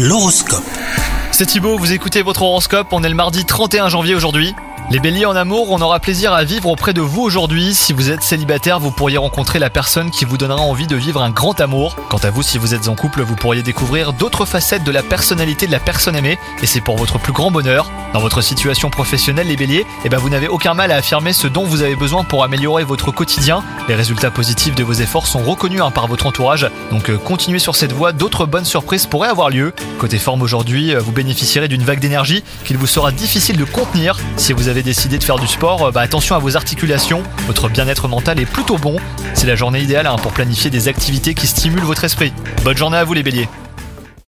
L'horoscope. C'est Thibaut, vous écoutez votre horoscope, on est le mardi 31 janvier aujourd'hui. Les béliers en amour, on aura plaisir à vivre auprès de vous aujourd'hui. Si vous êtes célibataire, vous pourriez rencontrer la personne qui vous donnera envie de vivre un grand amour. Quant à vous, si vous êtes en couple, vous pourriez découvrir d'autres facettes de la personnalité de la personne aimée, et c'est pour votre plus grand bonheur. Dans votre situation professionnelle, les béliers, eh ben vous n'avez aucun mal à affirmer ce dont vous avez besoin pour améliorer votre quotidien. Les résultats positifs de vos efforts sont reconnus hein, par votre entourage, donc euh, continuez sur cette voie, d'autres bonnes surprises pourraient avoir lieu. Côté forme aujourd'hui, euh, vous bénéficierez d'une vague d'énergie qu'il vous sera difficile de contenir si vous avez décidé de faire du sport, euh, bah attention à vos articulations, votre bien-être mental est plutôt bon. C'est la journée idéale hein, pour planifier des activités qui stimulent votre esprit. Bonne journée à vous les béliers